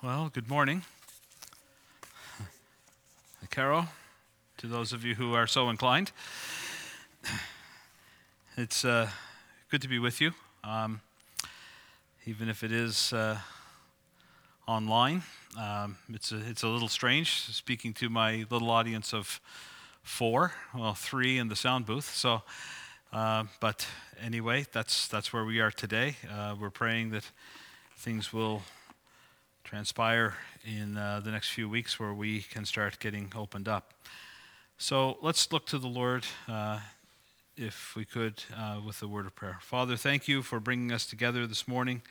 Well, good morning. Caro, to those of you who are so inclined. It's uh, good to be with you, um, even if it is uh, online. Um, it's, a, it's a little strange speaking to my little audience of four, well, three in the sound booth. So, uh, but anyway, that's, that's where we are today. Uh, we're praying that things will transpire in uh, the next few weeks where we can start getting opened up. So let's look to the Lord, uh, if we could, uh, with the word of prayer. Father, thank you for bringing us together this morning.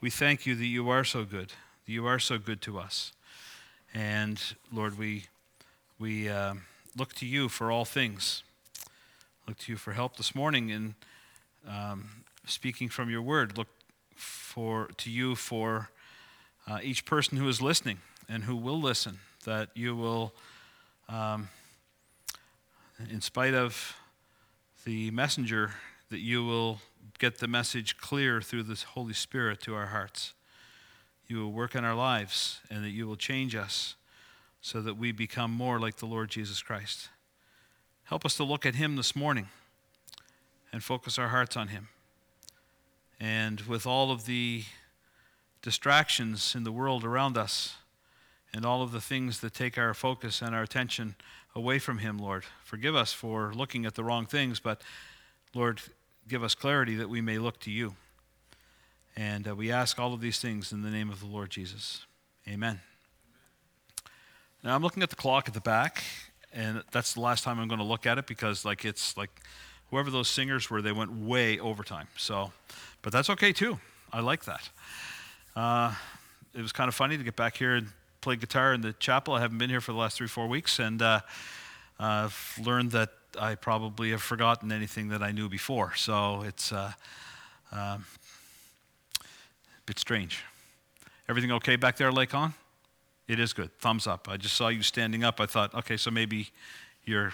We thank you that you are so good, that you are so good to us. And Lord, we, we uh, look to you for all things. Look to you for help this morning in um, speaking from your word. Look for, to you for uh, each person who is listening and who will listen, that you will, um, in spite of the messenger, that you will get the message clear through the Holy Spirit to our hearts. You will work in our lives and that you will change us so that we become more like the Lord Jesus Christ. Help us to look at Him this morning and focus our hearts on Him. And with all of the distractions in the world around us and all of the things that take our focus and our attention away from Him, Lord. Forgive us for looking at the wrong things, but Lord, give us clarity that we may look to you. And uh, we ask all of these things in the name of the Lord Jesus. Amen. Now I'm looking at the clock at the back, and that's the last time I'm going to look at it because, like, it's like whoever those singers were, they went way overtime. So, but that's okay too. I like that. Uh, it was kind of funny to get back here and play guitar in the chapel. I haven't been here for the last three, four weeks, and uh, I've learned that I probably have forgotten anything that I knew before. So it's uh, um, a bit strange. Everything okay back there, Lake On? It is good. Thumbs up. I just saw you standing up. I thought, okay, so maybe you're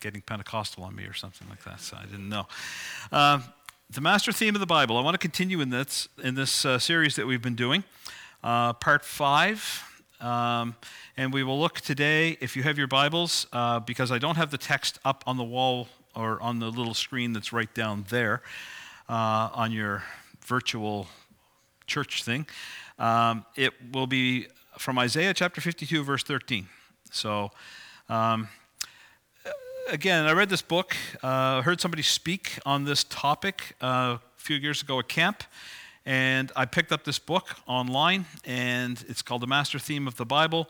getting Pentecostal on me or something like that. So I didn't know. Uh, the master theme of the Bible. I want to continue in this in this uh, series that we've been doing, uh, part five. Um, and we will look today, if you have your Bibles, uh, because I don't have the text up on the wall or on the little screen that's right down there uh, on your virtual church thing. Um, it will be from Isaiah chapter 52, verse 13. So, um, again, I read this book, uh, heard somebody speak on this topic uh, a few years ago at camp, and I picked up this book online, and it's called The Master Theme of the Bible,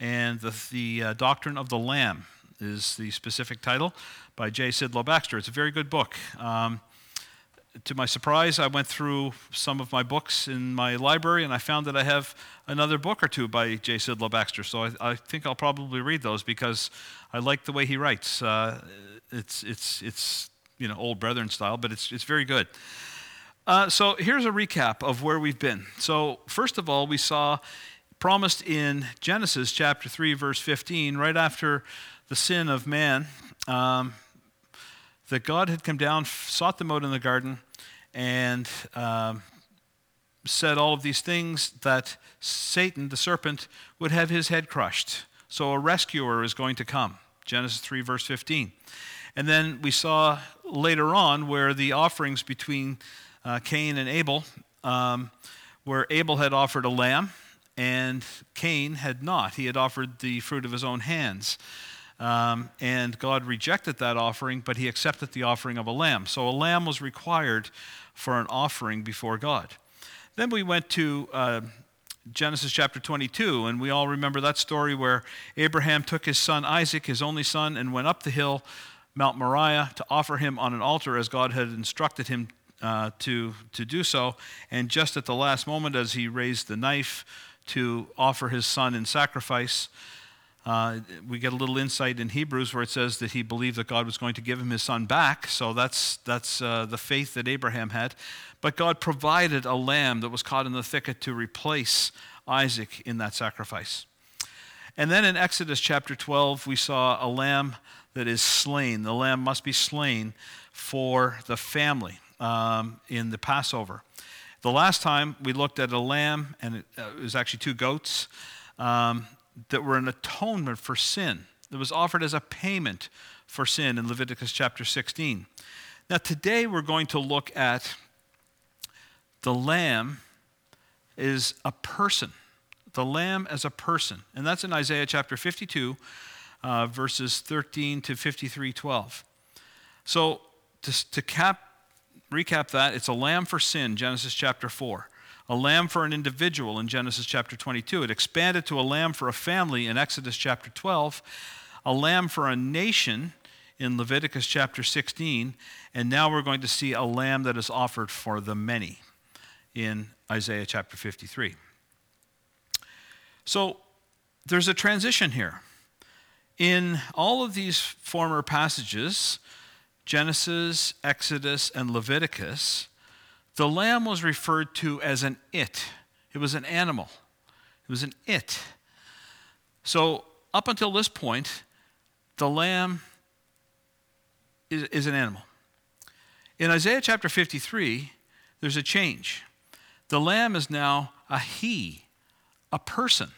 and the, the uh, Doctrine of the Lamb is the specific title by J. Sidlow Baxter. It's a very good book. Um, to my surprise, I went through some of my books in my library and I found that I have another book or two by J. Sidlow Baxter. So I, I think I'll probably read those because I like the way he writes. Uh, it's, it's, it's you know, old brethren style, but it's, it's very good. Uh, so here's a recap of where we've been. So, first of all, we saw promised in Genesis chapter 3, verse 15, right after the sin of man, um, that God had come down, sought them out in the garden, and um, said all of these things that Satan, the serpent, would have his head crushed. So a rescuer is going to come. Genesis 3, verse 15. And then we saw later on where the offerings between uh, Cain and Abel, um, where Abel had offered a lamb and Cain had not. He had offered the fruit of his own hands. Um, and God rejected that offering, but he accepted the offering of a lamb. So a lamb was required for an offering before God. Then we went to uh, Genesis chapter 22, and we all remember that story where Abraham took his son Isaac, his only son, and went up the hill, Mount Moriah, to offer him on an altar as God had instructed him uh, to, to do so. And just at the last moment, as he raised the knife to offer his son in sacrifice, uh, we get a little insight in Hebrews where it says that he believed that God was going to give him his son back. So that's, that's uh, the faith that Abraham had. But God provided a lamb that was caught in the thicket to replace Isaac in that sacrifice. And then in Exodus chapter 12, we saw a lamb that is slain. The lamb must be slain for the family um, in the Passover. The last time we looked at a lamb, and it, uh, it was actually two goats um, that were an atonement for sin, that was offered as a payment for sin in Leviticus chapter 16. Now, today we're going to look at the lamb is a person. The lamb as a person. And that's in Isaiah chapter 52, uh, verses 13 to 53 12. So, to, to cap, recap that, it's a lamb for sin, Genesis chapter 4. A lamb for an individual in Genesis chapter 22. It expanded to a lamb for a family in Exodus chapter 12. A lamb for a nation in Leviticus chapter 16. And now we're going to see a lamb that is offered for the many in Isaiah chapter 53. So there's a transition here. In all of these former passages, Genesis, Exodus, and Leviticus, the lamb was referred to as an it. It was an animal. It was an it. So, up until this point, the lamb is, is an animal. In Isaiah chapter 53, there's a change. The lamb is now a he, a person,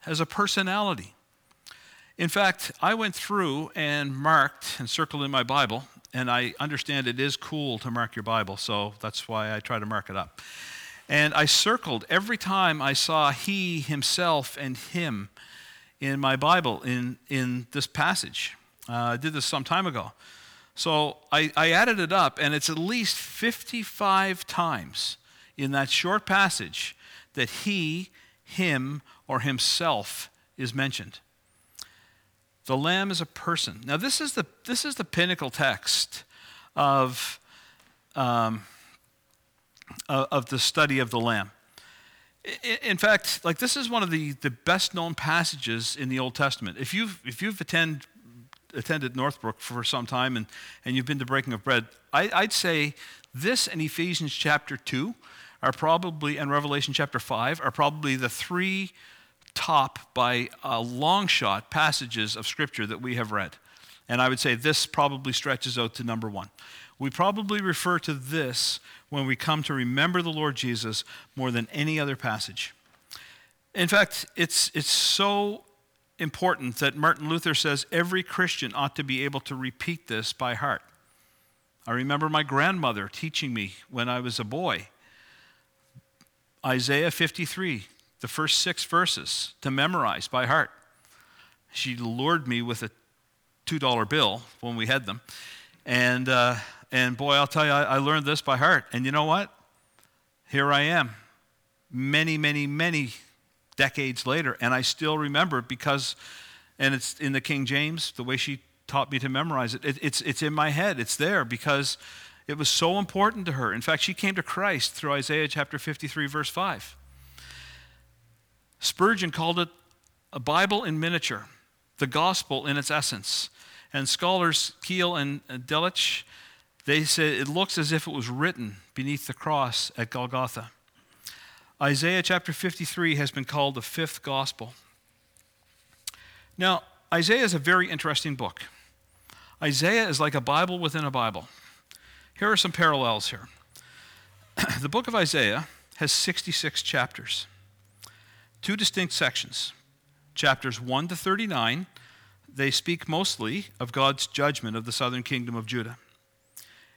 has a personality. In fact, I went through and marked and circled in my Bible, and I understand it is cool to mark your Bible, so that's why I try to mark it up. And I circled every time I saw he, himself, and him in my Bible in, in this passage. Uh, I did this some time ago. So I, I added it up, and it's at least 55 times in that short passage that he, him, or himself is mentioned. The lamb is a person. Now, this is the, this is the pinnacle text of, um, of the study of the lamb. In fact, like this is one of the, the best known passages in the Old Testament. If you've, if you've attend, attended Northbrook for some time and, and you've been to Breaking of Bread, I, I'd say this and Ephesians chapter 2 are probably, and Revelation chapter 5 are probably the three top by a long shot passages of Scripture that we have read. And I would say this probably stretches out to number one. We probably refer to this when we come to remember the Lord Jesus more than any other passage. In fact, it's, it's so important that Martin Luther says every Christian ought to be able to repeat this by heart. I remember my grandmother teaching me when I was a boy Isaiah 53 the first six verses to memorize by heart. She lured me with a $2 bill when we had them. And, uh, and boy, I'll tell you, I, I learned this by heart. And you know what? Here I am, many, many, many decades later, and I still remember it because, and it's in the King James, the way she taught me to memorize it, it it's, it's in my head. It's there because it was so important to her. In fact, she came to Christ through Isaiah chapter 53, verse 5. Spurgeon called it a Bible in miniature, the gospel in its essence. And scholars Keil and Delitzsch, they say it looks as if it was written beneath the cross at Golgotha. Isaiah chapter 53 has been called the fifth gospel. Now, Isaiah is a very interesting book. Isaiah is like a Bible within a Bible. Here are some parallels here. the book of Isaiah has 66 chapters two distinct sections. Chapters 1 to 39, they speak mostly of God's judgment of the southern kingdom of Judah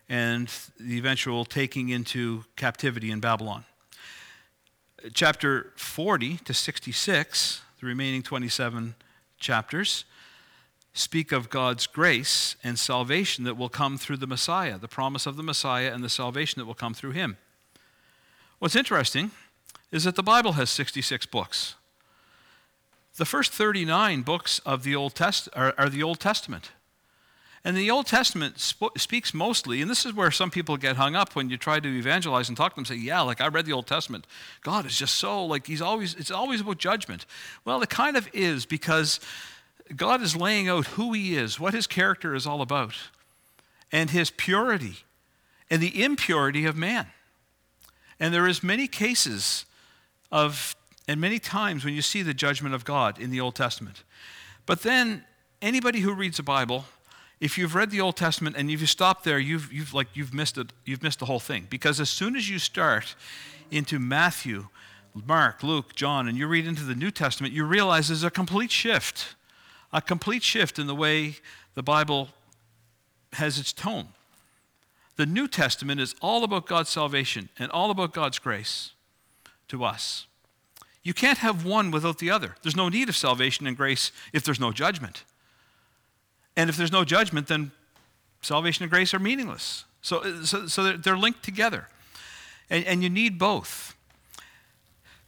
and the eventual taking into captivity in Babylon. Chapter 40 to 66, the remaining 27 chapters, speak of God's grace and salvation that will come through the Messiah, the promise of the Messiah and the salvation that will come through him. What's interesting is that the Bible has 66 books. The first 39 books of the Old Test are, are the Old Testament. And the Old Testament sp- speaks mostly, and this is where some people get hung up when you try to evangelize and talk to them, say, Yeah, like I read the Old Testament. God is just so, like, he's always, it's always about judgment. Well, it kind of is because God is laying out who he is, what his character is all about, and his purity, and the impurity of man. And there is many cases of, and many times when you see the judgment of God in the Old Testament. But then, anybody who reads the Bible if you've read the Old Testament and if you stop there, you've, you've, like, you've, missed it, you've missed the whole thing. Because as soon as you start into Matthew, Mark, Luke, John, and you read into the New Testament, you realize there's a complete shift, a complete shift in the way the Bible has its tone. The New Testament is all about God's salvation and all about God's grace to us. You can't have one without the other. There's no need of salvation and grace if there's no judgment. And if there's no judgment, then salvation and grace are meaningless. So, so, so they're linked together. And, and you need both.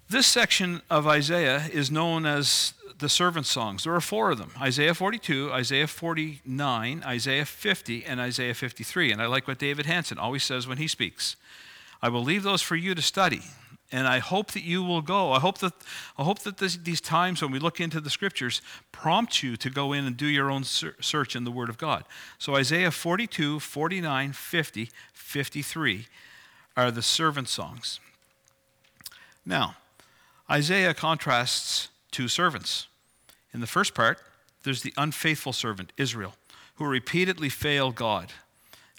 This section of Isaiah is known as the servant songs. There are four of them Isaiah 42, Isaiah 49, Isaiah 50, and Isaiah 53. And I like what David Hanson always says when he speaks I will leave those for you to study. And I hope that you will go. I hope that, I hope that this, these times when we look into the scriptures prompt you to go in and do your own search in the Word of God. So Isaiah 42, 49, 50, 53 are the servant songs. Now, Isaiah contrasts two servants. In the first part, there's the unfaithful servant, Israel, who repeatedly failed God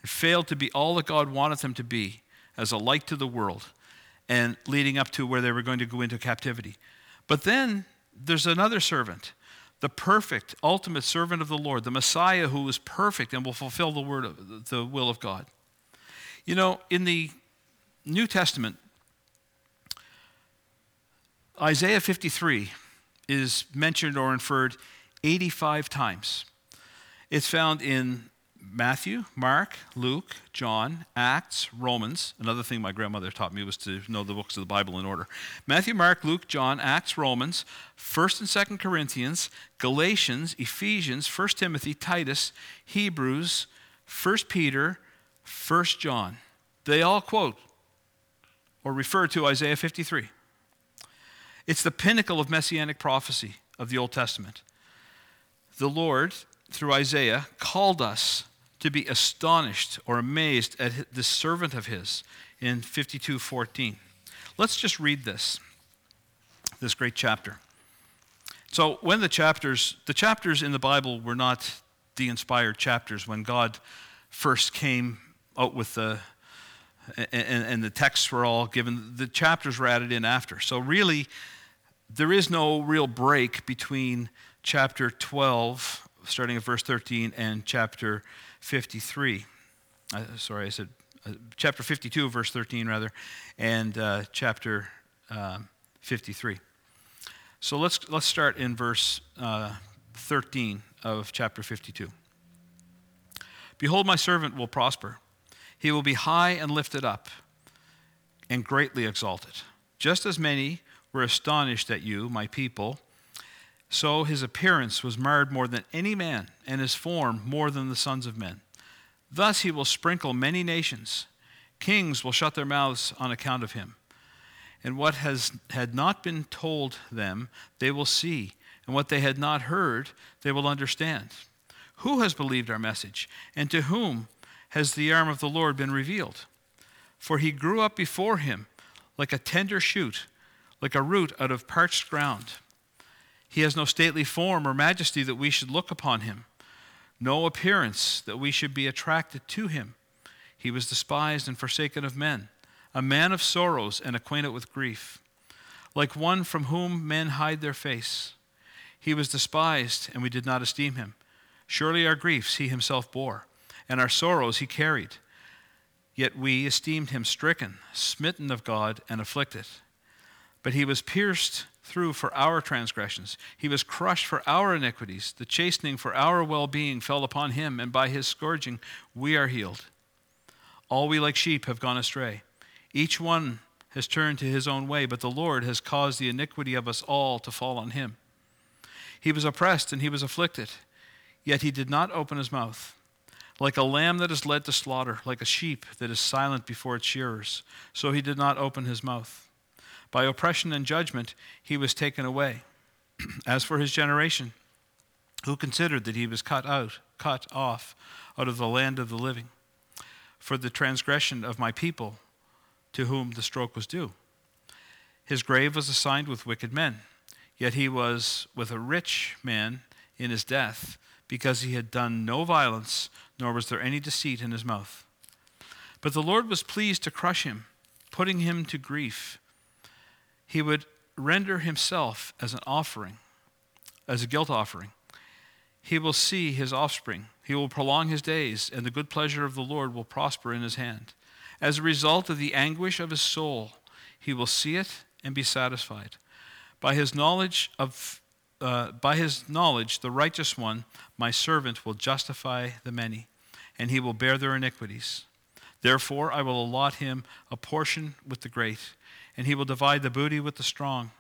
and failed to be all that God wanted them to be as a light to the world and leading up to where they were going to go into captivity. But then there's another servant, the perfect, ultimate servant of the Lord, the Messiah who is perfect and will fulfill the word of, the will of God. You know, in the New Testament, Isaiah 53 is mentioned or inferred 85 times. It's found in Matthew, Mark, Luke, John, Acts, Romans. Another thing my grandmother taught me was to know the books of the Bible in order. Matthew, Mark, Luke, John, Acts, Romans, 1st and 2nd Corinthians, Galatians, Ephesians, 1st Timothy, Titus, Hebrews, 1st Peter, 1st John. They all quote or refer to Isaiah 53. It's the pinnacle of messianic prophecy of the Old Testament. The Lord, through Isaiah, called us to be astonished or amazed at this servant of his in 52:14. Let's just read this. This great chapter. So, when the chapters the chapters in the Bible were not the inspired chapters when God first came out with the and, and the texts were all given the chapters were added in after. So really there is no real break between chapter 12 starting at verse 13 and chapter 53. Uh, sorry, I said uh, chapter 52, verse 13, rather, and uh, chapter um, 53. So let's, let's start in verse uh, 13 of chapter 52. Behold, my servant will prosper. He will be high and lifted up and greatly exalted. Just as many were astonished at you, my people, so his appearance was marred more than any man, and his form more than the sons of men. Thus he will sprinkle many nations. Kings will shut their mouths on account of him. And what has, had not been told them, they will see, and what they had not heard, they will understand. Who has believed our message, and to whom has the arm of the Lord been revealed? For he grew up before him like a tender shoot, like a root out of parched ground. He has no stately form or majesty that we should look upon him, no appearance that we should be attracted to him. He was despised and forsaken of men, a man of sorrows and acquainted with grief, like one from whom men hide their face. He was despised, and we did not esteem him. Surely our griefs he himself bore, and our sorrows he carried. Yet we esteemed him stricken, smitten of God, and afflicted. But he was pierced through for our transgressions. He was crushed for our iniquities. The chastening for our well being fell upon him, and by his scourging we are healed. All we like sheep have gone astray. Each one has turned to his own way, but the Lord has caused the iniquity of us all to fall on him. He was oppressed and he was afflicted, yet he did not open his mouth. Like a lamb that is led to slaughter, like a sheep that is silent before its shearers, so he did not open his mouth. By oppression and judgment he was taken away. As for his generation, who considered that he was cut out, cut off out of the land of the living, for the transgression of my people, to whom the stroke was due. His grave was assigned with wicked men, yet he was with a rich man in his death, because he had done no violence, nor was there any deceit in his mouth. But the Lord was pleased to crush him, putting him to grief. He would render himself as an offering, as a guilt offering. He will see his offspring. He will prolong his days, and the good pleasure of the Lord will prosper in his hand. As a result of the anguish of his soul, he will see it and be satisfied. By his knowledge of uh, by his knowledge, the righteous one, my servant, will justify the many, and he will bear their iniquities. Therefore, I will allot him a portion with the great, and he will divide the booty with the strong.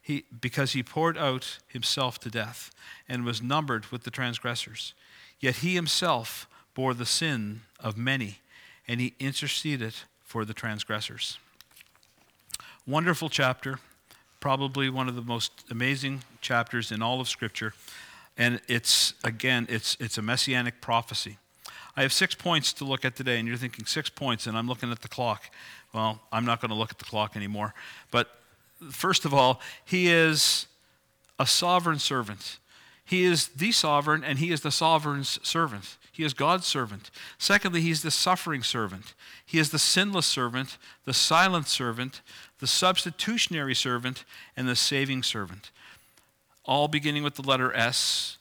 He, because he poured out himself to death and was numbered with the transgressors. Yet he himself bore the sin of many, and he interceded for the transgressors. Wonderful chapter probably one of the most amazing chapters in all of Scripture. And it's, again, it's, it's a messianic prophecy. I have six points to look at today, and you're thinking six points, and I'm looking at the clock. Well, I'm not going to look at the clock anymore. But first of all, he is a sovereign servant. He is the sovereign, and he is the sovereign's servant. He is God's servant. Secondly, he's the suffering servant. He is the sinless servant, the silent servant, the substitutionary servant, and the saving servant. All beginning with the letter S.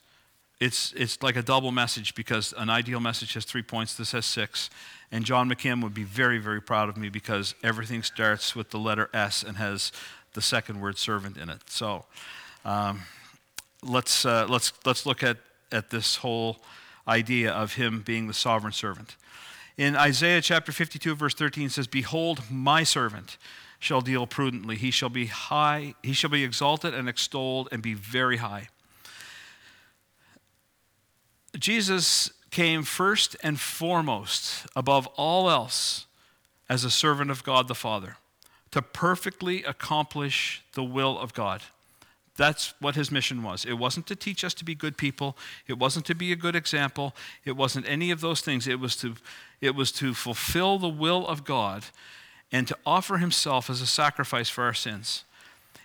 It's, it's like a double message because an ideal message has three points. This has six. And John McKim would be very, very proud of me because everything starts with the letter S and has the second word servant in it. So um, let's, uh, let's, let's look at, at this whole idea of him being the sovereign servant. In Isaiah chapter 52, verse 13, says, Behold, my servant shall deal prudently. He shall be high, he shall be exalted and extolled and be very high. Jesus came first and foremost, above all else, as a servant of God the Father, to perfectly accomplish the will of God. That's what his mission was. It wasn't to teach us to be good people. It wasn't to be a good example. It wasn't any of those things. It was to, it was to fulfill the will of God and to offer himself as a sacrifice for our sins.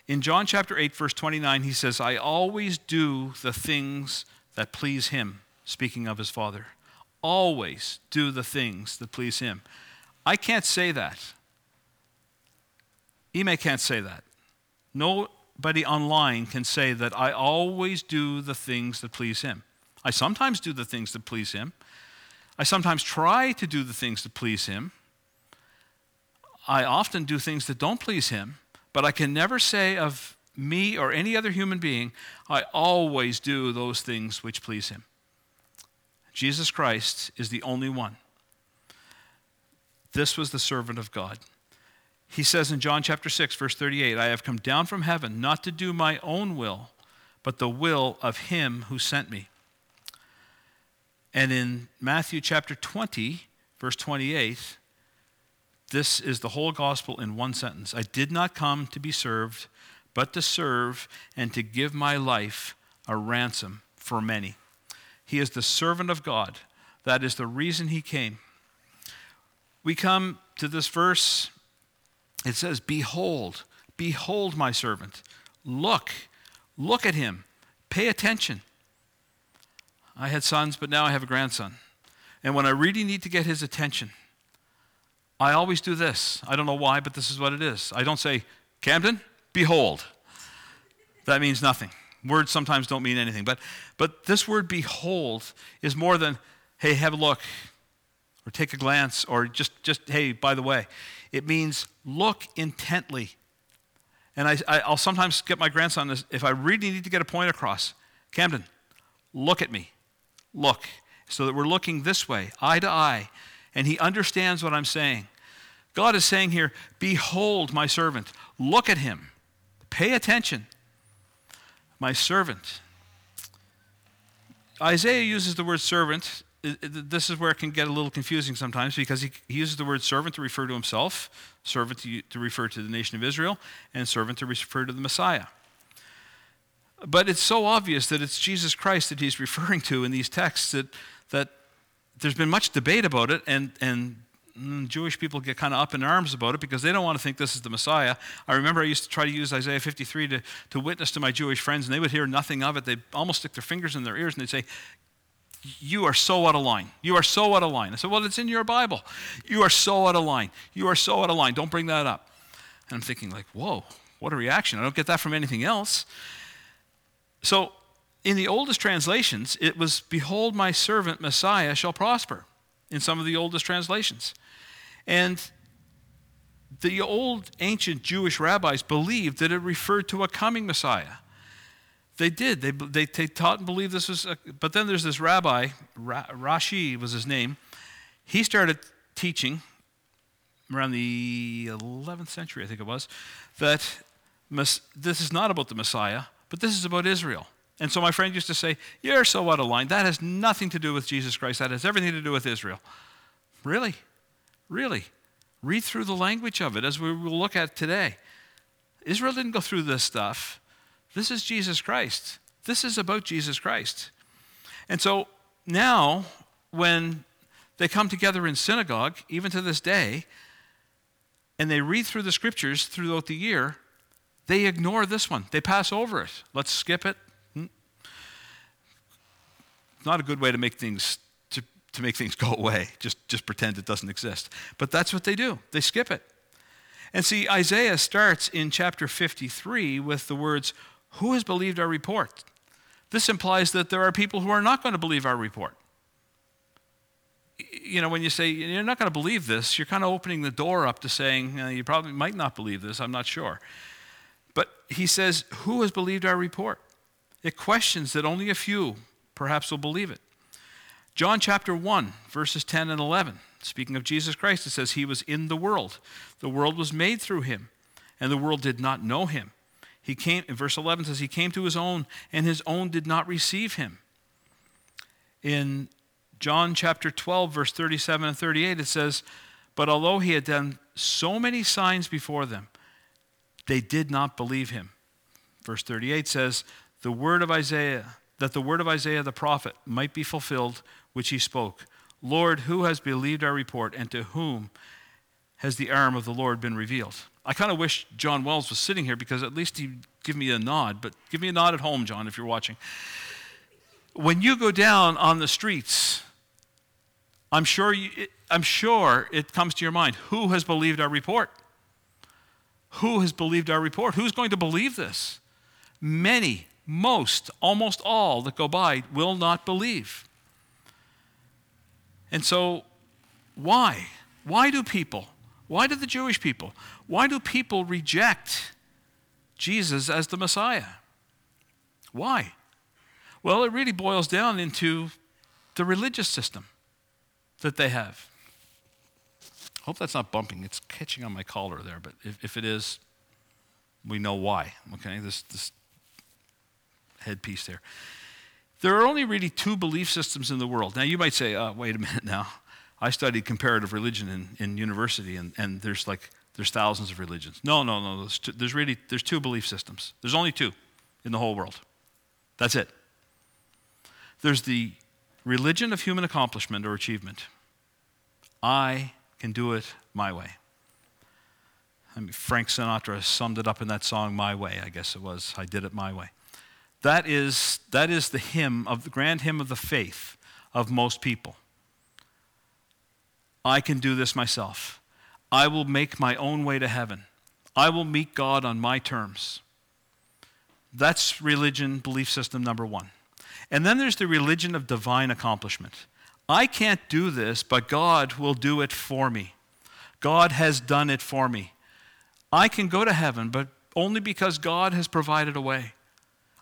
In John chapter 8, verse 29, he says, I always do the things that please him, speaking of his Father. Always do the things that please him. I can't say that. Ime can't say that. Nobody online can say that I always do the things that please Him. I sometimes do the things that please Him. I sometimes try to do the things that please Him. I often do things that don't please Him, but I can never say of me or any other human being, I always do those things which please Him. Jesus Christ is the only one. This was the servant of God. He says in John chapter 6, verse 38, I have come down from heaven not to do my own will, but the will of him who sent me. And in Matthew chapter 20, verse 28, this is the whole gospel in one sentence I did not come to be served, but to serve and to give my life a ransom for many. He is the servant of God. That is the reason he came. We come to this verse it says, Behold, behold my servant. Look, look at him. Pay attention. I had sons, but now I have a grandson. And when I really need to get his attention, I always do this. I don't know why, but this is what it is. I don't say, Camden, behold. That means nothing. Words sometimes don't mean anything. But, but this word behold is more than, hey, have a look, or take a glance, or just, just hey, by the way. It means look intently. And I, I, will sometimes get my grandson, this if I really need to get a point across, Camden, look at me. Look. So that we're looking this way, eye to eye, and he understands what I'm saying. God is saying here, Behold my servant. Look at him. Pay attention. My servant. Isaiah uses the word servant this is where it can get a little confusing sometimes because he, uses the word servant to refer to himself, servant to, refer to the nation of Israel, and servant to refer to the Messiah. But it's so obvious that it's Jesus Christ that he's referring to in these texts that, that there's been much debate about it, and, and Mm, Jewish people get kind of up in arms about it because they don't want to think this is the Messiah. I remember I used to try to use Isaiah 53 to, to witness to my Jewish friends, and they would hear nothing of it. They'd almost stick their fingers in their ears and they'd say, You are so out of line. You are so out of line. I said, Well, it's in your Bible. You are so out of line. You are so out of line. Don't bring that up. And I'm thinking, like, whoa, what a reaction. I don't get that from anything else. So, in the oldest translations, it was, Behold, my servant Messiah shall prosper, in some of the oldest translations. And the old ancient Jewish rabbis believed that it referred to a coming Messiah. They did. They, they, they taught and believed this was. A, but then there's this rabbi, Ra, Rashi was his name. He started teaching around the 11th century, I think it was, that this is not about the Messiah, but this is about Israel. And so my friend used to say, You're so out of line. That has nothing to do with Jesus Christ. That has everything to do with Israel. Really? Really? Read through the language of it as we will look at today. Israel didn't go through this stuff. This is Jesus Christ. This is about Jesus Christ. And so now, when they come together in synagogue, even to this day, and they read through the scriptures throughout the year, they ignore this one. They pass over it. Let's skip it. Hmm. Not a good way to make things to, make things go away. Just just pretend it doesn't exist. But that's what they do. They skip it. And see, Isaiah starts in chapter 53 with the words, Who has believed our report? This implies that there are people who are not going to believe our report you know, when you say you're not going to believe this, you're kind of opening the door up to saying you probably might not believe this. I'm not sure. But he says, Who has believed our report? It questions that only a few perhaps will believe it. John chapter 1, verses 10 and 11, speaking of Jesus Christ, it says, He was in the world. The world was made through him, and the world did not know him. He came, in verse 11 says, He came to his own, and his own did not receive him. In John chapter 12, verse 37 and 38, it says, But although he had done so many signs before them, they did not believe him. Verse 38 says, The word of Isaiah, that the word of Isaiah the prophet might be fulfilled, which he spoke. Lord, who has believed our report, and to whom has the arm of the Lord been revealed? I kind of wish John Wells was sitting here because at least he'd give me a nod, but give me a nod at home, John, if you're watching. When you go down on the streets I'm sure, you, I'm sure it comes to your mind who has believed our report? Who has believed our report? Who's going to believe this? Many, most, almost all that go by will not believe. And so, why? Why do people, why do the Jewish people, why do people reject Jesus as the Messiah? Why? Well, it really boils down into the religious system that they have. I Hope that's not bumping. It's catching on my collar there, but if, if it is, we know why. Okay, this, this headpiece there. There are only really two belief systems in the world. Now, you might say, oh, wait a minute now. I studied comparative religion in, in university, and, and there's like there's thousands of religions. No, no, no. There's, two, there's really there's two belief systems. There's only two in the whole world. That's it. There's the religion of human accomplishment or achievement. I can do it my way. I mean, Frank Sinatra summed it up in that song, My Way, I guess it was. I did it my way. That is, that is the hymn of the grand hymn of the faith of most people. I can do this myself. I will make my own way to heaven. I will meet God on my terms. That's religion, belief system number one. And then there's the religion of divine accomplishment. I can't do this, but God will do it for me. God has done it for me. I can go to heaven, but only because God has provided a way.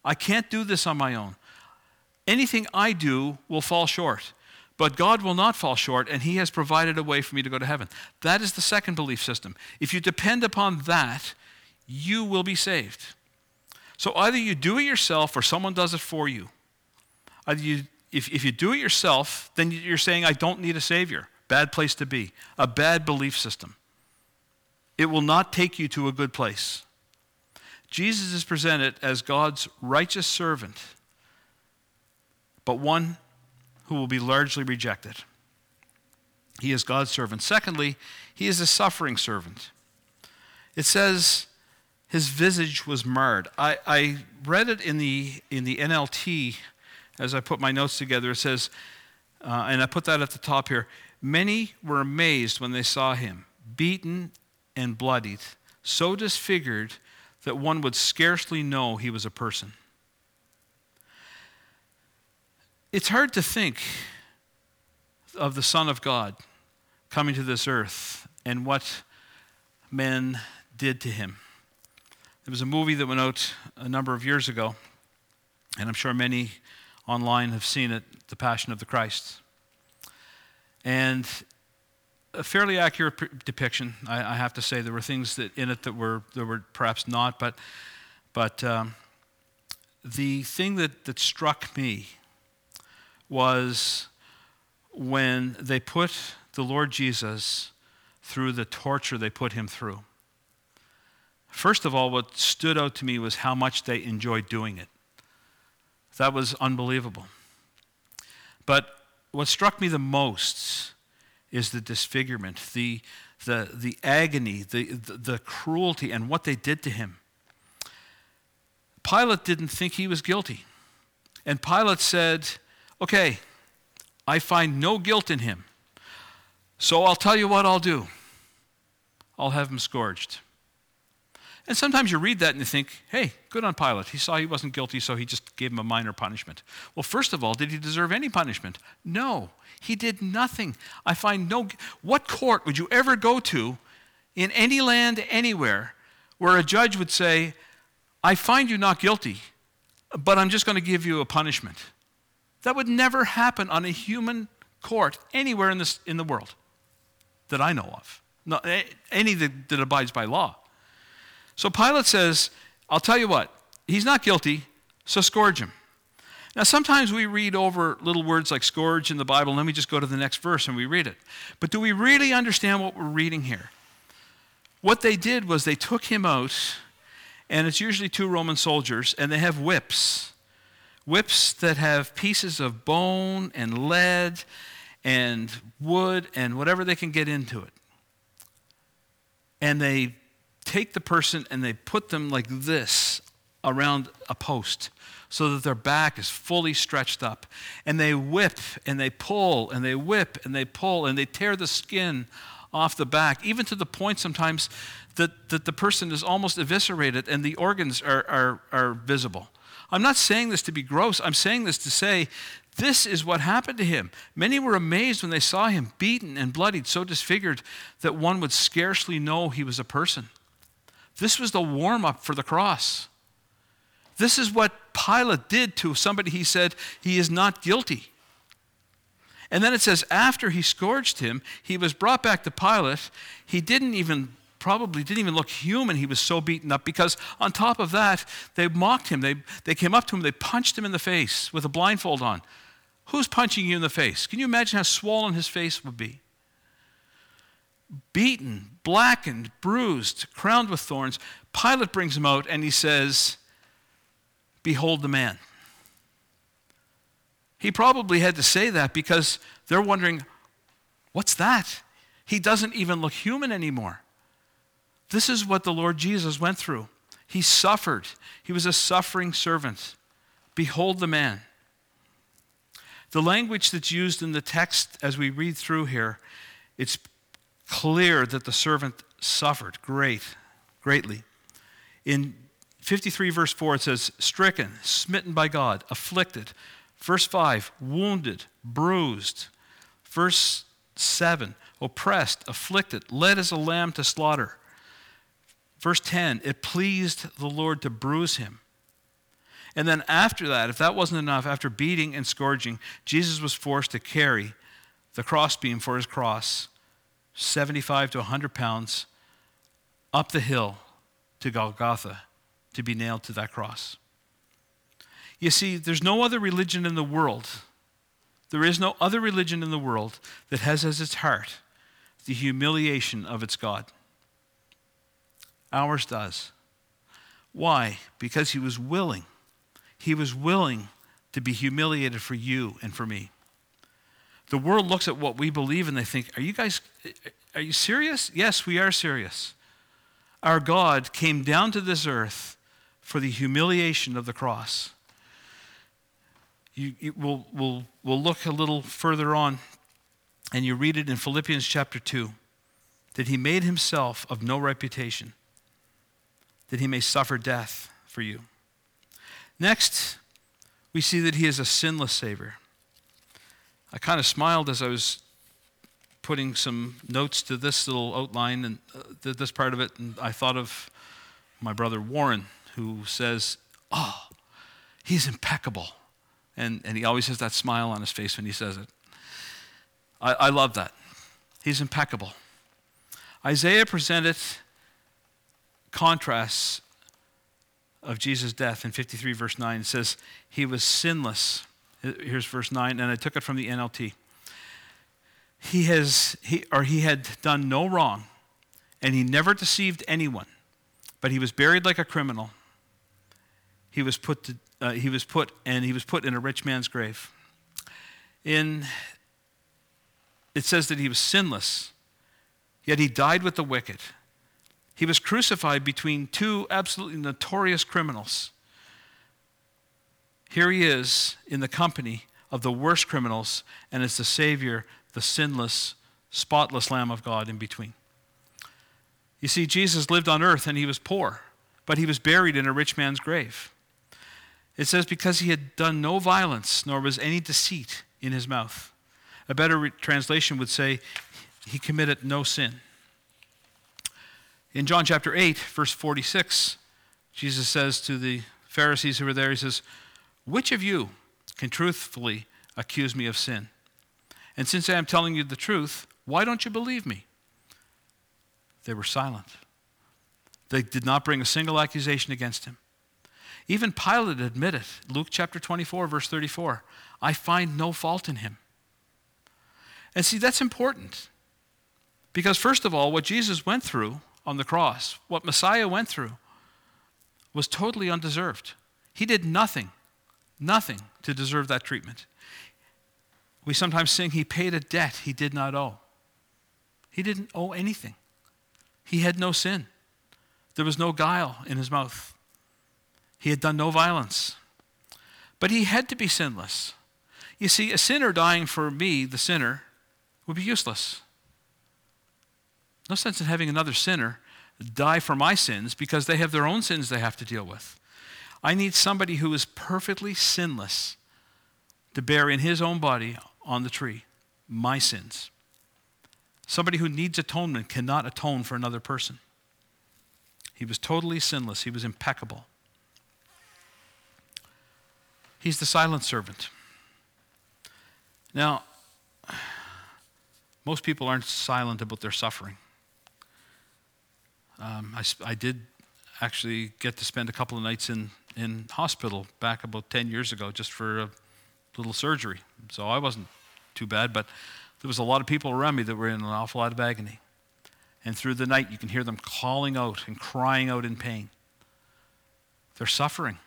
I can't do this on my own. Anything I do will fall short, but God will not fall short, and He has provided a way for me to go to heaven. That is the second belief system. If you depend upon that, you will be saved. So either you do it yourself or someone does it for you. Either you, if, if you do it yourself, then you're saying, I don't need a Savior. Bad place to be. A bad belief system. It will not take you to a good place. Jesus is presented as God's righteous servant, but one who will be largely rejected. He is God's servant. Secondly, he is a suffering servant. It says his visage was marred. I, I read it in the, in the NLT as I put my notes together, it says, uh, and I put that at the top here many were amazed when they saw him, beaten and bloodied, so disfigured that one would scarcely know he was a person. It's hard to think of the Son of God coming to this earth and what men did to him. There was a movie that went out a number of years ago, and I'm sure many online have seen it The Passion of the Christ. And a fairly accurate depiction, I, I, have to say. There were things that in it that were, that were perhaps not, but, but um, the thing that, that struck me was when they put the Lord Jesus through the torture they put him through. First of all, what stood out to me was how much they enjoyed doing it. That was unbelievable. But what struck me the most is the disfigurement, the, the, the agony, the, the, the cruelty, and what they did to him. Pilate didn't think he was guilty. And Pilate said, Okay, I find no guilt in him. So I'll tell you what I'll do I'll have him scourged. And sometimes you read that and you think, hey, good on Pilate. He saw he wasn't guilty, so he just gave him a minor punishment. Well, first of all, did he deserve any punishment? No, he did nothing. I find no. What court would you ever go to in any land, anywhere, where a judge would say, I find you not guilty, but I'm just going to give you a punishment? That would never happen on a human court anywhere in, this, in the world that I know of. No, any that, that abides by law. So Pilate says, I'll tell you what, he's not guilty, so scourge him. Now, sometimes we read over little words like scourge in the Bible, and then we just go to the next verse and we read it. But do we really understand what we're reading here? What they did was they took him out, and it's usually two Roman soldiers, and they have whips. Whips that have pieces of bone and lead and wood and whatever they can get into it. And they take the person and they put them like this around a post so that their back is fully stretched up. And they whip and they pull and they whip and they pull and they tear the skin off the back, even to the point sometimes that, that the person is almost eviscerated and the organs are, are, are visible. I'm not saying this to be gross. I'm saying this to say this is what happened to him. Many were amazed when they saw him beaten and bloodied, so disfigured that one would scarcely know he was a person. This was the warm up for the cross. This is what Pilate did to somebody he said he is not guilty. And then it says, after he scourged him, he was brought back to Pilate. He didn't even, probably didn't even look human. He was so beaten up because on top of that, they mocked him. They, they came up to him, they punched him in the face with a blindfold on. Who's punching you in the face? Can you imagine how swollen his face would be? Beaten, blackened, bruised, crowned with thorns. Pilate brings him out and he says, Behold the man. He probably had to say that because they're wondering, What's that? He doesn't even look human anymore. This is what the Lord Jesus went through. He suffered, he was a suffering servant. Behold the man. The language that's used in the text as we read through here, it's clear that the servant suffered great, greatly. In 53, verse 4, it says, stricken, smitten by God, afflicted. Verse 5, wounded, bruised. Verse 7, oppressed, afflicted, led as a lamb to slaughter. Verse 10, it pleased the Lord to bruise him. And then after that, if that wasn't enough, after beating and scourging, Jesus was forced to carry the crossbeam for his cross 75 to 100 pounds up the hill to Golgotha to be nailed to that cross. You see, there's no other religion in the world, there is no other religion in the world that has as its heart the humiliation of its God. Ours does. Why? Because he was willing. He was willing to be humiliated for you and for me. The world looks at what we believe and they think, Are you guys, are you serious? Yes, we are serious. Our God came down to this earth for the humiliation of the cross. You, you, we'll, we'll, we'll look a little further on, and you read it in Philippians chapter 2 that he made himself of no reputation, that he may suffer death for you. Next, we see that he is a sinless Savior. I kind of smiled as I was putting some notes to this little outline and uh, this part of it, and I thought of my brother Warren, who says, Oh, he's impeccable. And, and he always has that smile on his face when he says it. I, I love that. He's impeccable. Isaiah presented contrasts of Jesus' death in 53, verse 9. It says, He was sinless. Here's verse 9, and I took it from the NLT. He has, he, or he had done no wrong, and he never deceived anyone, but he was buried like a criminal. He was put to, uh, he was put, and he was put in a rich man's grave. In, it says that he was sinless, yet he died with the wicked. He was crucified between two absolutely notorious criminals. Here he is in the company of the worst criminals, and it's the Savior, the sinless, spotless Lamb of God in between. You see, Jesus lived on earth and he was poor, but he was buried in a rich man's grave. It says, because he had done no violence, nor was any deceit in his mouth. A better re- translation would say, he committed no sin. In John chapter 8, verse 46, Jesus says to the Pharisees who were there, He says, Which of you can truthfully accuse me of sin? And since I am telling you the truth, why don't you believe me? They were silent. They did not bring a single accusation against him. Even Pilate admitted, Luke chapter 24, verse 34, I find no fault in him. And see, that's important. Because, first of all, what Jesus went through on the cross, what Messiah went through, was totally undeserved. He did nothing, nothing to deserve that treatment. We sometimes sing, He paid a debt He did not owe. He didn't owe anything, He had no sin. There was no guile in His mouth. He had done no violence. But He had to be sinless. You see, a sinner dying for me, the sinner, would be useless. No sense in having another sinner die for my sins because they have their own sins they have to deal with. I need somebody who is perfectly sinless to bear in his own body on the tree my sins. Somebody who needs atonement cannot atone for another person. He was totally sinless, he was impeccable. He's the silent servant. Now, most people aren't silent about their suffering. Um, I, I did actually get to spend a couple of nights in, in hospital back about 10 years ago just for a little surgery. So I wasn't too bad, but there was a lot of people around me that were in an awful lot of agony. And through the night, you can hear them calling out and crying out in pain. They're suffering.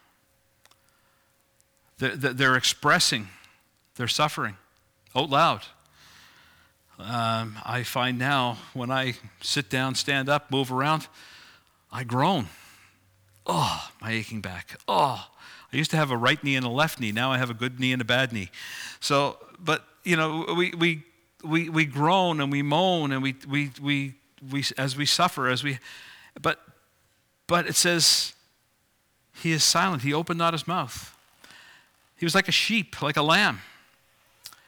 They're, they're expressing their suffering out loud. Um, I find now when I sit down, stand up, move around, I groan. Oh, my aching back. Oh, I used to have a right knee and a left knee. Now I have a good knee and a bad knee. So, but, you know, we, we, we, we groan and we moan and we, we, we, we, as we suffer, as we, but, but it says, he is silent. He opened not his mouth. He was like a sheep, like a lamb.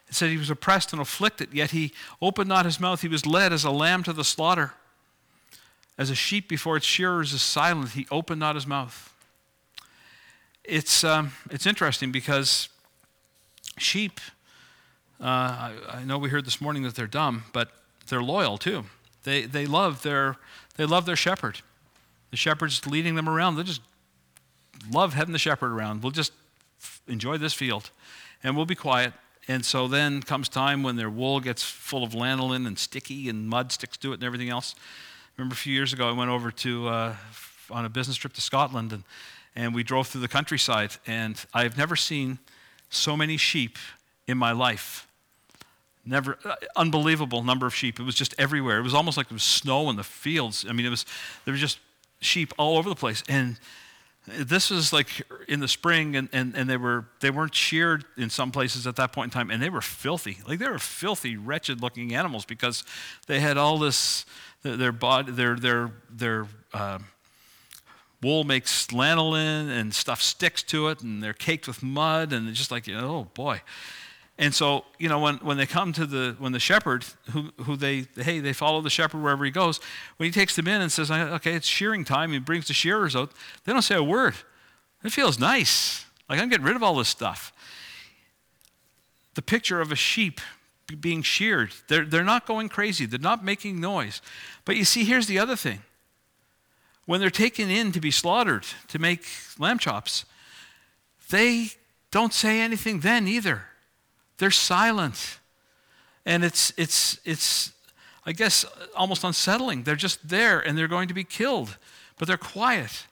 It said he was oppressed and afflicted, yet he opened not his mouth. He was led as a lamb to the slaughter. As a sheep before its shearers is silent, he opened not his mouth. It's, um, it's interesting because sheep, uh, I, I know we heard this morning that they're dumb, but they're loyal too. They, they, love their, they love their shepherd. The shepherd's leading them around. They just love having the shepherd around. We'll just enjoy this field and we'll be quiet and so then comes time when their wool gets full of lanolin and sticky and mud sticks to it and everything else. Remember a few years ago, I went over to, uh, on a business trip to Scotland and, and we drove through the countryside. And I've never seen so many sheep in my life. Never, uh, unbelievable number of sheep. It was just everywhere. It was almost like there was snow in the fields. I mean, it was, there were just sheep all over the place. And This was like in the spring, and, and, and they, were, they weren't sheared in some places at that point in time, and they were filthy. Like they were filthy, wretched looking animals because they had all this, their body, their, their, their, uh, wool makes lanolin and stuff sticks to it and they're caked with mud and just like oh boy and so you know when, when they come to the when the shepherd who, who they hey they follow the shepherd wherever he goes when he takes them in and says okay it's shearing time he brings the shearers out they don't say a word. It feels nice. Like i'm getting rid of all this stuff. The picture of a sheep being sheared they're, they're not going crazy. They're not making noise. But you see here's the other thing. When they're taken in to be slaughtered to make lamb chops, they don't say anything then either. They're silent. And it's, it's, it's, I guess, almost unsettling. They're just there and they're going to be killed, but they're quiet.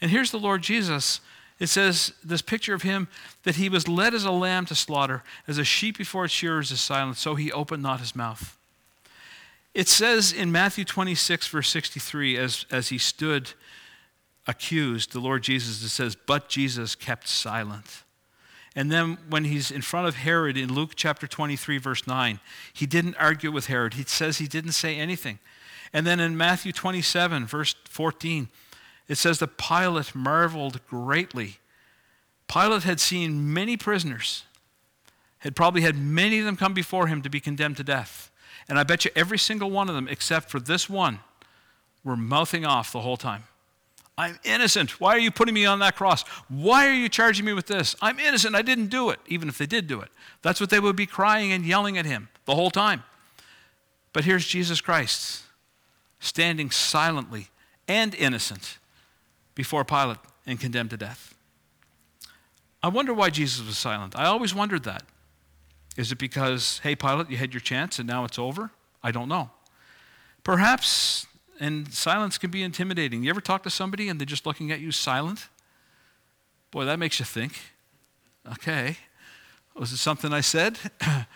And here's the Lord Jesus. It says, this picture of him, that he was led as a lamb to slaughter, as a sheep before its shearers is silent, so he opened not his mouth. It says in Matthew 26, verse 63, as, as he stood accused, the Lord Jesus, it says, But Jesus kept silent. And then when he's in front of Herod in Luke chapter 23, verse 9, he didn't argue with Herod. He says he didn't say anything. And then in Matthew 27, verse 14, it says that Pilate marveled greatly. Pilate had seen many prisoners, had probably had many of them come before him to be condemned to death. And I bet you every single one of them, except for this one, were mouthing off the whole time. I'm innocent. Why are you putting me on that cross? Why are you charging me with this? I'm innocent. I didn't do it, even if they did do it. That's what they would be crying and yelling at him the whole time. But here's Jesus Christ standing silently and innocent before Pilate and condemned to death. I wonder why Jesus was silent. I always wondered that. Is it because, hey, Pilate, you had your chance and now it's over? I don't know. Perhaps, and silence can be intimidating. You ever talk to somebody and they're just looking at you silent? Boy, that makes you think. Okay. Was it something I said?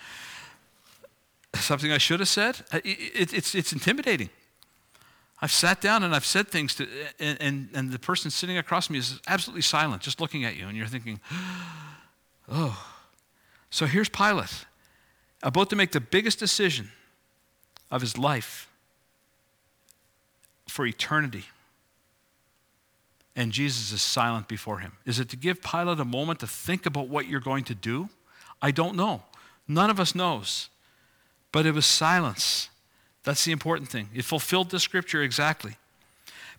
something I should have said? It, it, it's, it's intimidating. I've sat down and I've said things to, and, and, and the person sitting across me is absolutely silent, just looking at you, and you're thinking, oh, so here's Pilate, about to make the biggest decision of his life for eternity. And Jesus is silent before him. Is it to give Pilate a moment to think about what you're going to do? I don't know. None of us knows. But it was silence. That's the important thing. It fulfilled the scripture exactly.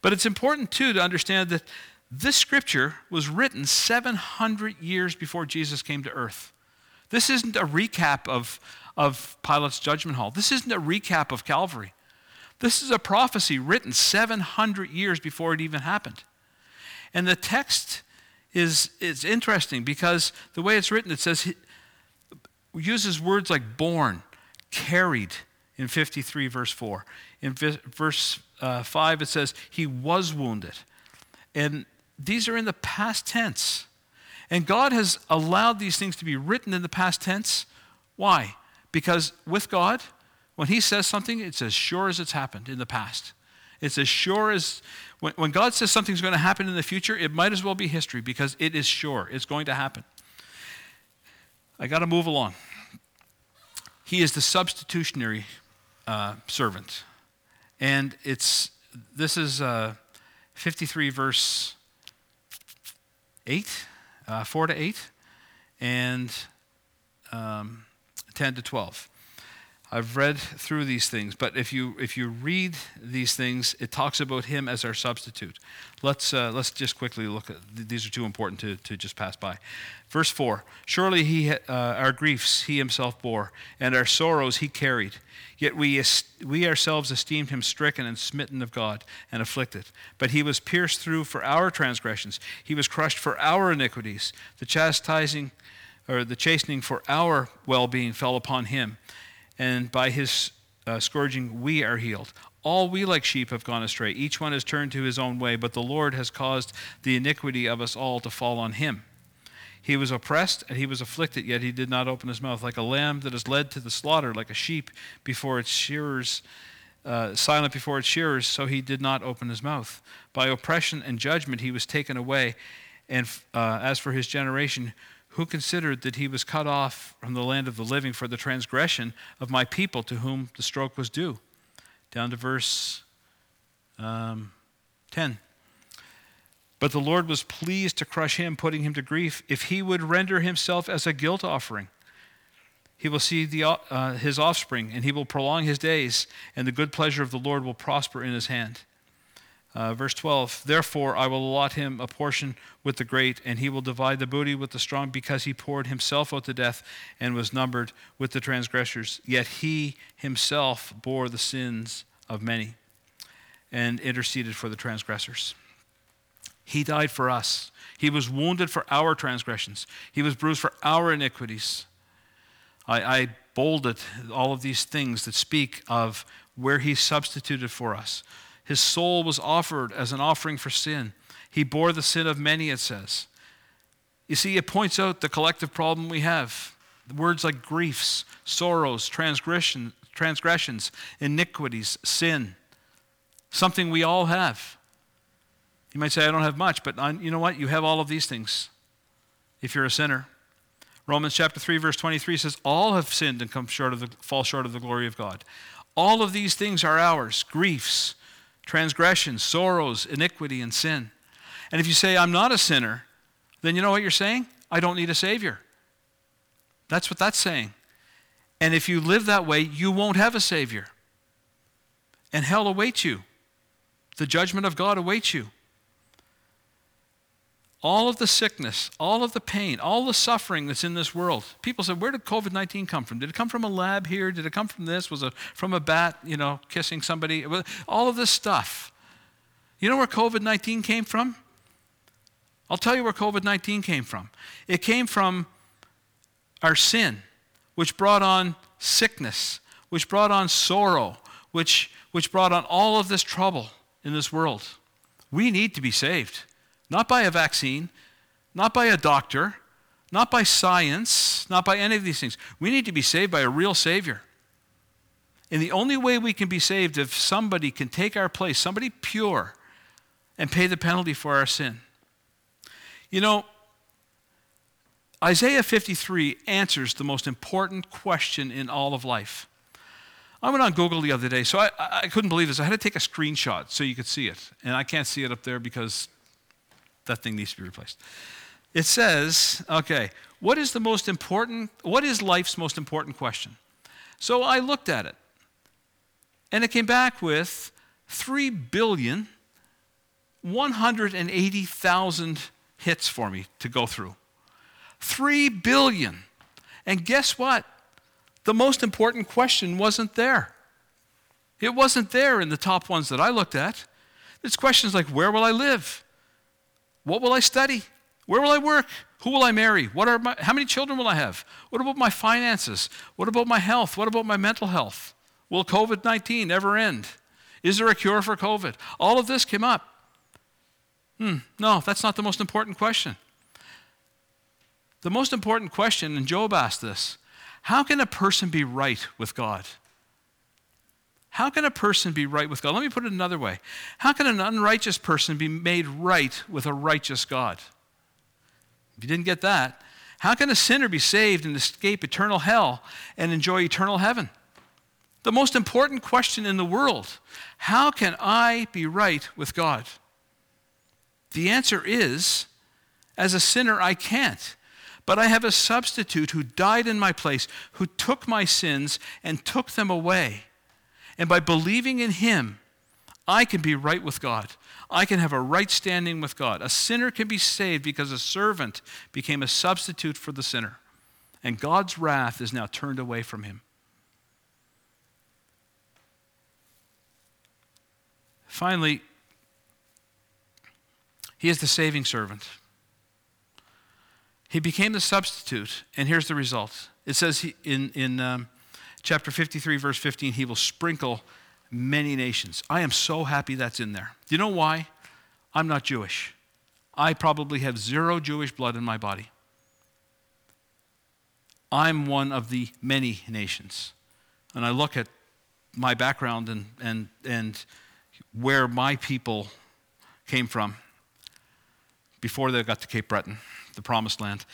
But it's important, too, to understand that this scripture was written 700 years before Jesus came to earth. This isn't a recap of, of Pilate's judgment hall. This isn't a recap of Calvary. This is a prophecy written 700 years before it even happened. And the text is, is interesting because the way it's written, it says, it uses words like born, carried in 53, verse 4. In verse uh, 5, it says, he was wounded. And these are in the past tense. And God has allowed these things to be written in the past tense. Why? Because with God, when He says something, it's as sure as it's happened in the past. It's as sure as when, when God says something's going to happen in the future, it might as well be history because it is sure. It's going to happen. I got to move along. He is the substitutionary uh, servant. And it's this is uh, 53 verse 8 uh, 4 to 8, and um, 10 to 12. I've read through these things, but if you if you read these things, it talks about him as our substitute. Let's uh, let's just quickly look at these are too important to, to just pass by. Verse four: Surely he uh, our griefs he himself bore, and our sorrows he carried. Yet we we ourselves esteemed him stricken and smitten of God and afflicted. But he was pierced through for our transgressions; he was crushed for our iniquities. The chastising or the chastening for our well-being fell upon him and by his uh, scourging we are healed. All we like sheep have gone astray. Each one has turned to his own way, but the Lord has caused the iniquity of us all to fall on him. He was oppressed and he was afflicted, yet he did not open his mouth. Like a lamb that is led to the slaughter, like a sheep before its shearers uh, silent before its shearers, so he did not open his mouth. By oppression and judgment he was taken away. And uh, as for his generation, who considered that he was cut off from the land of the living for the transgression of my people to whom the stroke was due? Down to verse um, 10. But the Lord was pleased to crush him, putting him to grief, if he would render himself as a guilt offering. He will see the, uh, his offspring, and he will prolong his days, and the good pleasure of the Lord will prosper in his hand. Uh, verse 12 Therefore I will allot him a portion with the great, and he will divide the booty with the strong, because he poured himself out to death and was numbered with the transgressors. Yet he himself bore the sins of many and interceded for the transgressors. He died for us. He was wounded for our transgressions, he was bruised for our iniquities. I, I bolded all of these things that speak of where he substituted for us. His soul was offered as an offering for sin. He bore the sin of many, it says. You see, it points out the collective problem we have. Words like griefs, sorrows, transgression, transgressions, iniquities, sin. Something we all have. You might say, I don't have much, but you know what? You have all of these things if you're a sinner. Romans chapter 3 verse 23 says all have sinned and come short of the fall short of the glory of God. All of these things are ours, griefs, transgressions, sorrows, iniquity and sin. And if you say I'm not a sinner, then you know what you're saying? I don't need a savior. That's what that's saying. And if you live that way, you won't have a savior. And hell awaits you. The judgment of God awaits you all of the sickness, all of the pain, all the suffering that's in this world. People said, where did COVID 19 come from? Did it come from a lab here? Did it come from this? Was it from a bat, you know, kissing somebody? All of this stuff. You know where COVID 19 came from? I'll tell you where COVID 19 came from. It came from our sin, which brought on sickness, which brought on sorrow, which, which brought on all of this trouble in this world. We need to be saved. Not by a vaccine, not by a doctor, not by science, not by any of these things. We need to be saved by a real Savior. And the only way we can be saved if somebody can take our place, somebody pure, and pay the penalty for our sin. You know, Isaiah 53 answers the most important question in all of life. I went on Google the other day, so I, I couldn't believe this. I had to take a screenshot so you could see it. And I can't see it up there because that thing needs to be replaced. It says, okay, what is the most important, what is life's most important question? So I looked at it, and it came back with 3 billion 180,000 hits for me to go through. 3 billion. And guess what? The most important question wasn't there. It wasn't there in the top ones that I looked at. It's questions like where will I live? What will I study? Where will I work? Who will I marry? What are my, how many children will I have? What about my finances? What about my health? What about my mental health? Will COVID 19 ever end? Is there a cure for COVID? All of this came up. Hmm, no, that's not the most important question. The most important question, and Job asked this how can a person be right with God? How can a person be right with God? Let me put it another way. How can an unrighteous person be made right with a righteous God? If you didn't get that, how can a sinner be saved and escape eternal hell and enjoy eternal heaven? The most important question in the world how can I be right with God? The answer is as a sinner, I can't. But I have a substitute who died in my place, who took my sins and took them away. And by believing in Him, I can be right with God. I can have a right standing with God. A sinner can be saved because a servant became a substitute for the sinner. And God's wrath is now turned away from him. Finally, he is the saving servant. He became the substitute, and here's the result. It says in, in um, chapter 53, verse 15, he will sprinkle many nations. I am so happy that's in there. Do you know why? I'm not Jewish. I probably have zero Jewish blood in my body. I'm one of the many nations. And I look at my background and, and, and where my people came from before they got to Cape Breton, the promised land.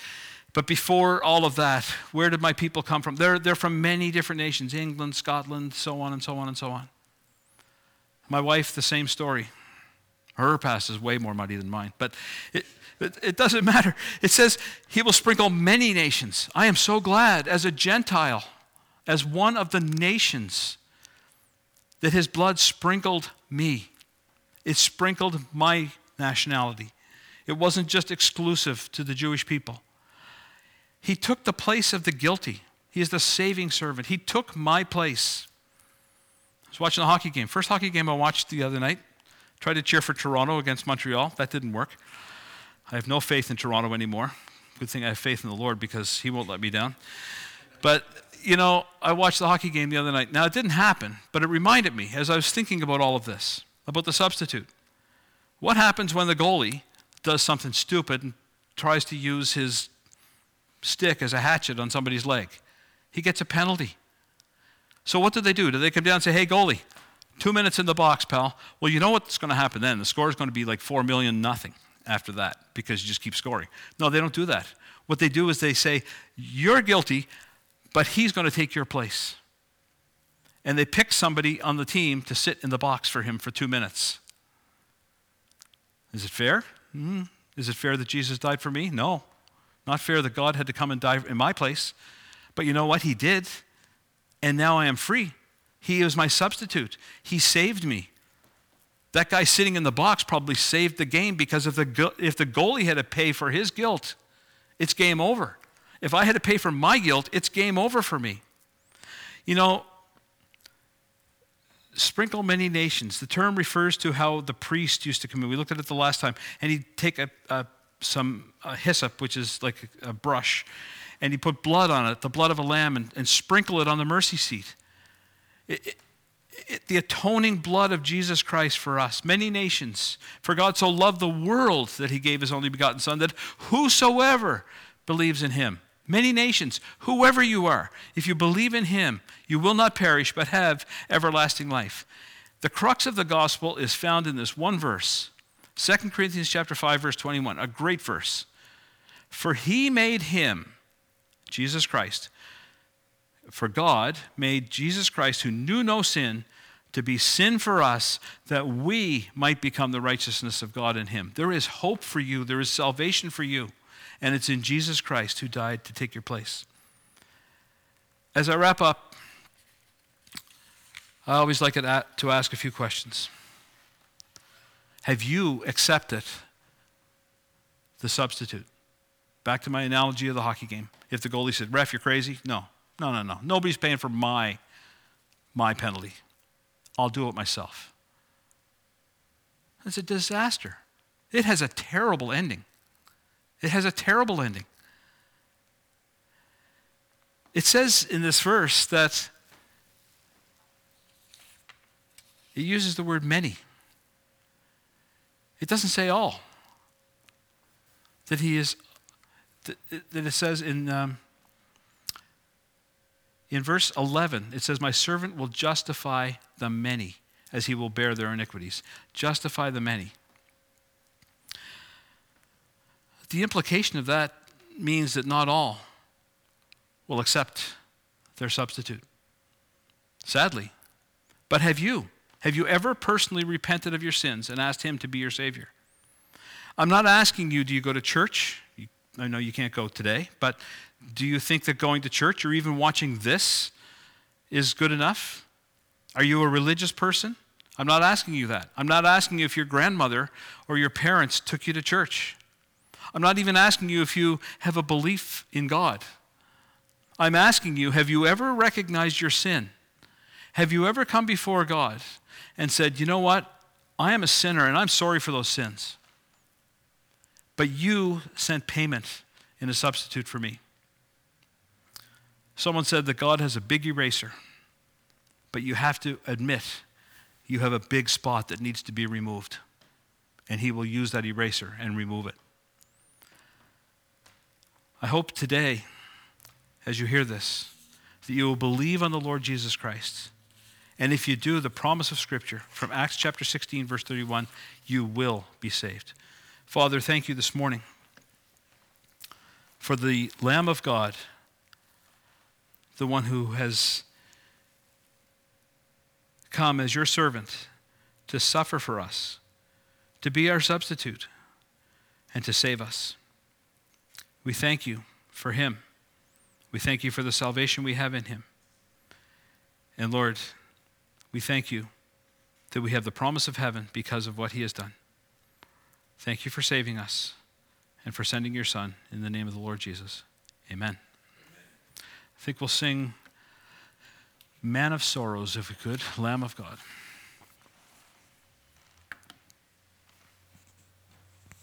But before all of that, where did my people come from? They're, they're from many different nations England, Scotland, so on and so on and so on. My wife, the same story. Her past is way more muddy than mine, but it, it, it doesn't matter. It says, He will sprinkle many nations. I am so glad as a Gentile, as one of the nations, that His blood sprinkled me. It sprinkled my nationality. It wasn't just exclusive to the Jewish people. He took the place of the guilty. He is the saving servant. He took my place. I was watching a hockey game. First hockey game I watched the other night. Tried to cheer for Toronto against Montreal. That didn't work. I have no faith in Toronto anymore. Good thing I have faith in the Lord because He won't let me down. But, you know, I watched the hockey game the other night. Now, it didn't happen, but it reminded me as I was thinking about all of this, about the substitute. What happens when the goalie does something stupid and tries to use his stick as a hatchet on somebody's leg? He gets a penalty. So, what do they do? Do they come down and say, hey, goalie, two minutes in the box, pal? Well, you know what's going to happen then? The score is going to be like four million nothing after that because you just keep scoring. No, they don't do that. What they do is they say, You're guilty, but he's going to take your place. And they pick somebody on the team to sit in the box for him for two minutes. Is it fair? Mm. Is it fair that Jesus died for me? No. Not fair that God had to come and die in my place. But you know what? He did. And now I am free. He is my substitute. He saved me. That guy sitting in the box probably saved the game because if the, if the goalie had to pay for his guilt, it's game over. If I had to pay for my guilt, it's game over for me. You know, sprinkle many nations. The term refers to how the priest used to come in. We looked at it the last time, and he'd take a, a some hyssop, which is like a, a, brush, and he put blood on it, the blood of a lamb, and, and sprinkle it on the mercy seat. It, it, it, the atoning blood of Jesus Christ for us, many nations. For God so loved the world that he gave his only begotten Son, that whosoever believes in him, many nations, whoever you are, if you believe in him, you will not perish but have everlasting life. The crux of the gospel is found in this one verse, 2 Corinthians chapter 5 verse 21, a great verse. For he made him, Jesus Christ, for God made Jesus Christ, who knew no sin, to be sin for us, that we might become the righteousness of God in him. There is hope for you, there is salvation for you, and it's in Jesus Christ who died to take your place. As I wrap up, I always like to ask a few questions. Have you accepted the substitute? Back to my analogy of the hockey game. If the goalie said, Ref, you're crazy? No. No, no, no. Nobody's paying for my, my penalty. I'll do it myself. It's a disaster. It has a terrible ending. It has a terrible ending. It says in this verse that it uses the word many. It doesn't say all. That he is, that it says in um, in verse 11, it says, My servant will justify the many as he will bear their iniquities. Justify the many. The implication of that means that not all will accept their substitute. Sadly. But have you? Have you ever personally repented of your sins and asked Him to be your Savior? I'm not asking you, do you go to church? I know you can't go today, but do you think that going to church or even watching this is good enough? Are you a religious person? I'm not asking you that. I'm not asking you if your grandmother or your parents took you to church. I'm not even asking you if you have a belief in God. I'm asking you have you ever recognized your sin? Have you ever come before God and said, you know what? I am a sinner and I'm sorry for those sins. But you sent payment in a substitute for me. Someone said that God has a big eraser, but you have to admit you have a big spot that needs to be removed. And He will use that eraser and remove it. I hope today, as you hear this, that you will believe on the Lord Jesus Christ And if you do, the promise of Scripture from Acts chapter 16, verse 31, you will be saved. Father, thank you this morning for the Lamb of God, the one who has come as your servant to suffer for us, to be our substitute, and to save us. We thank you for him. We thank you for the salvation we have in him. And Lord, we thank you that we have the promise of heaven because of what he has done. Thank you for saving us and for sending your Son in the name of the Lord Jesus. Amen. I think we'll sing Man of Sorrows if we could, Lamb of God.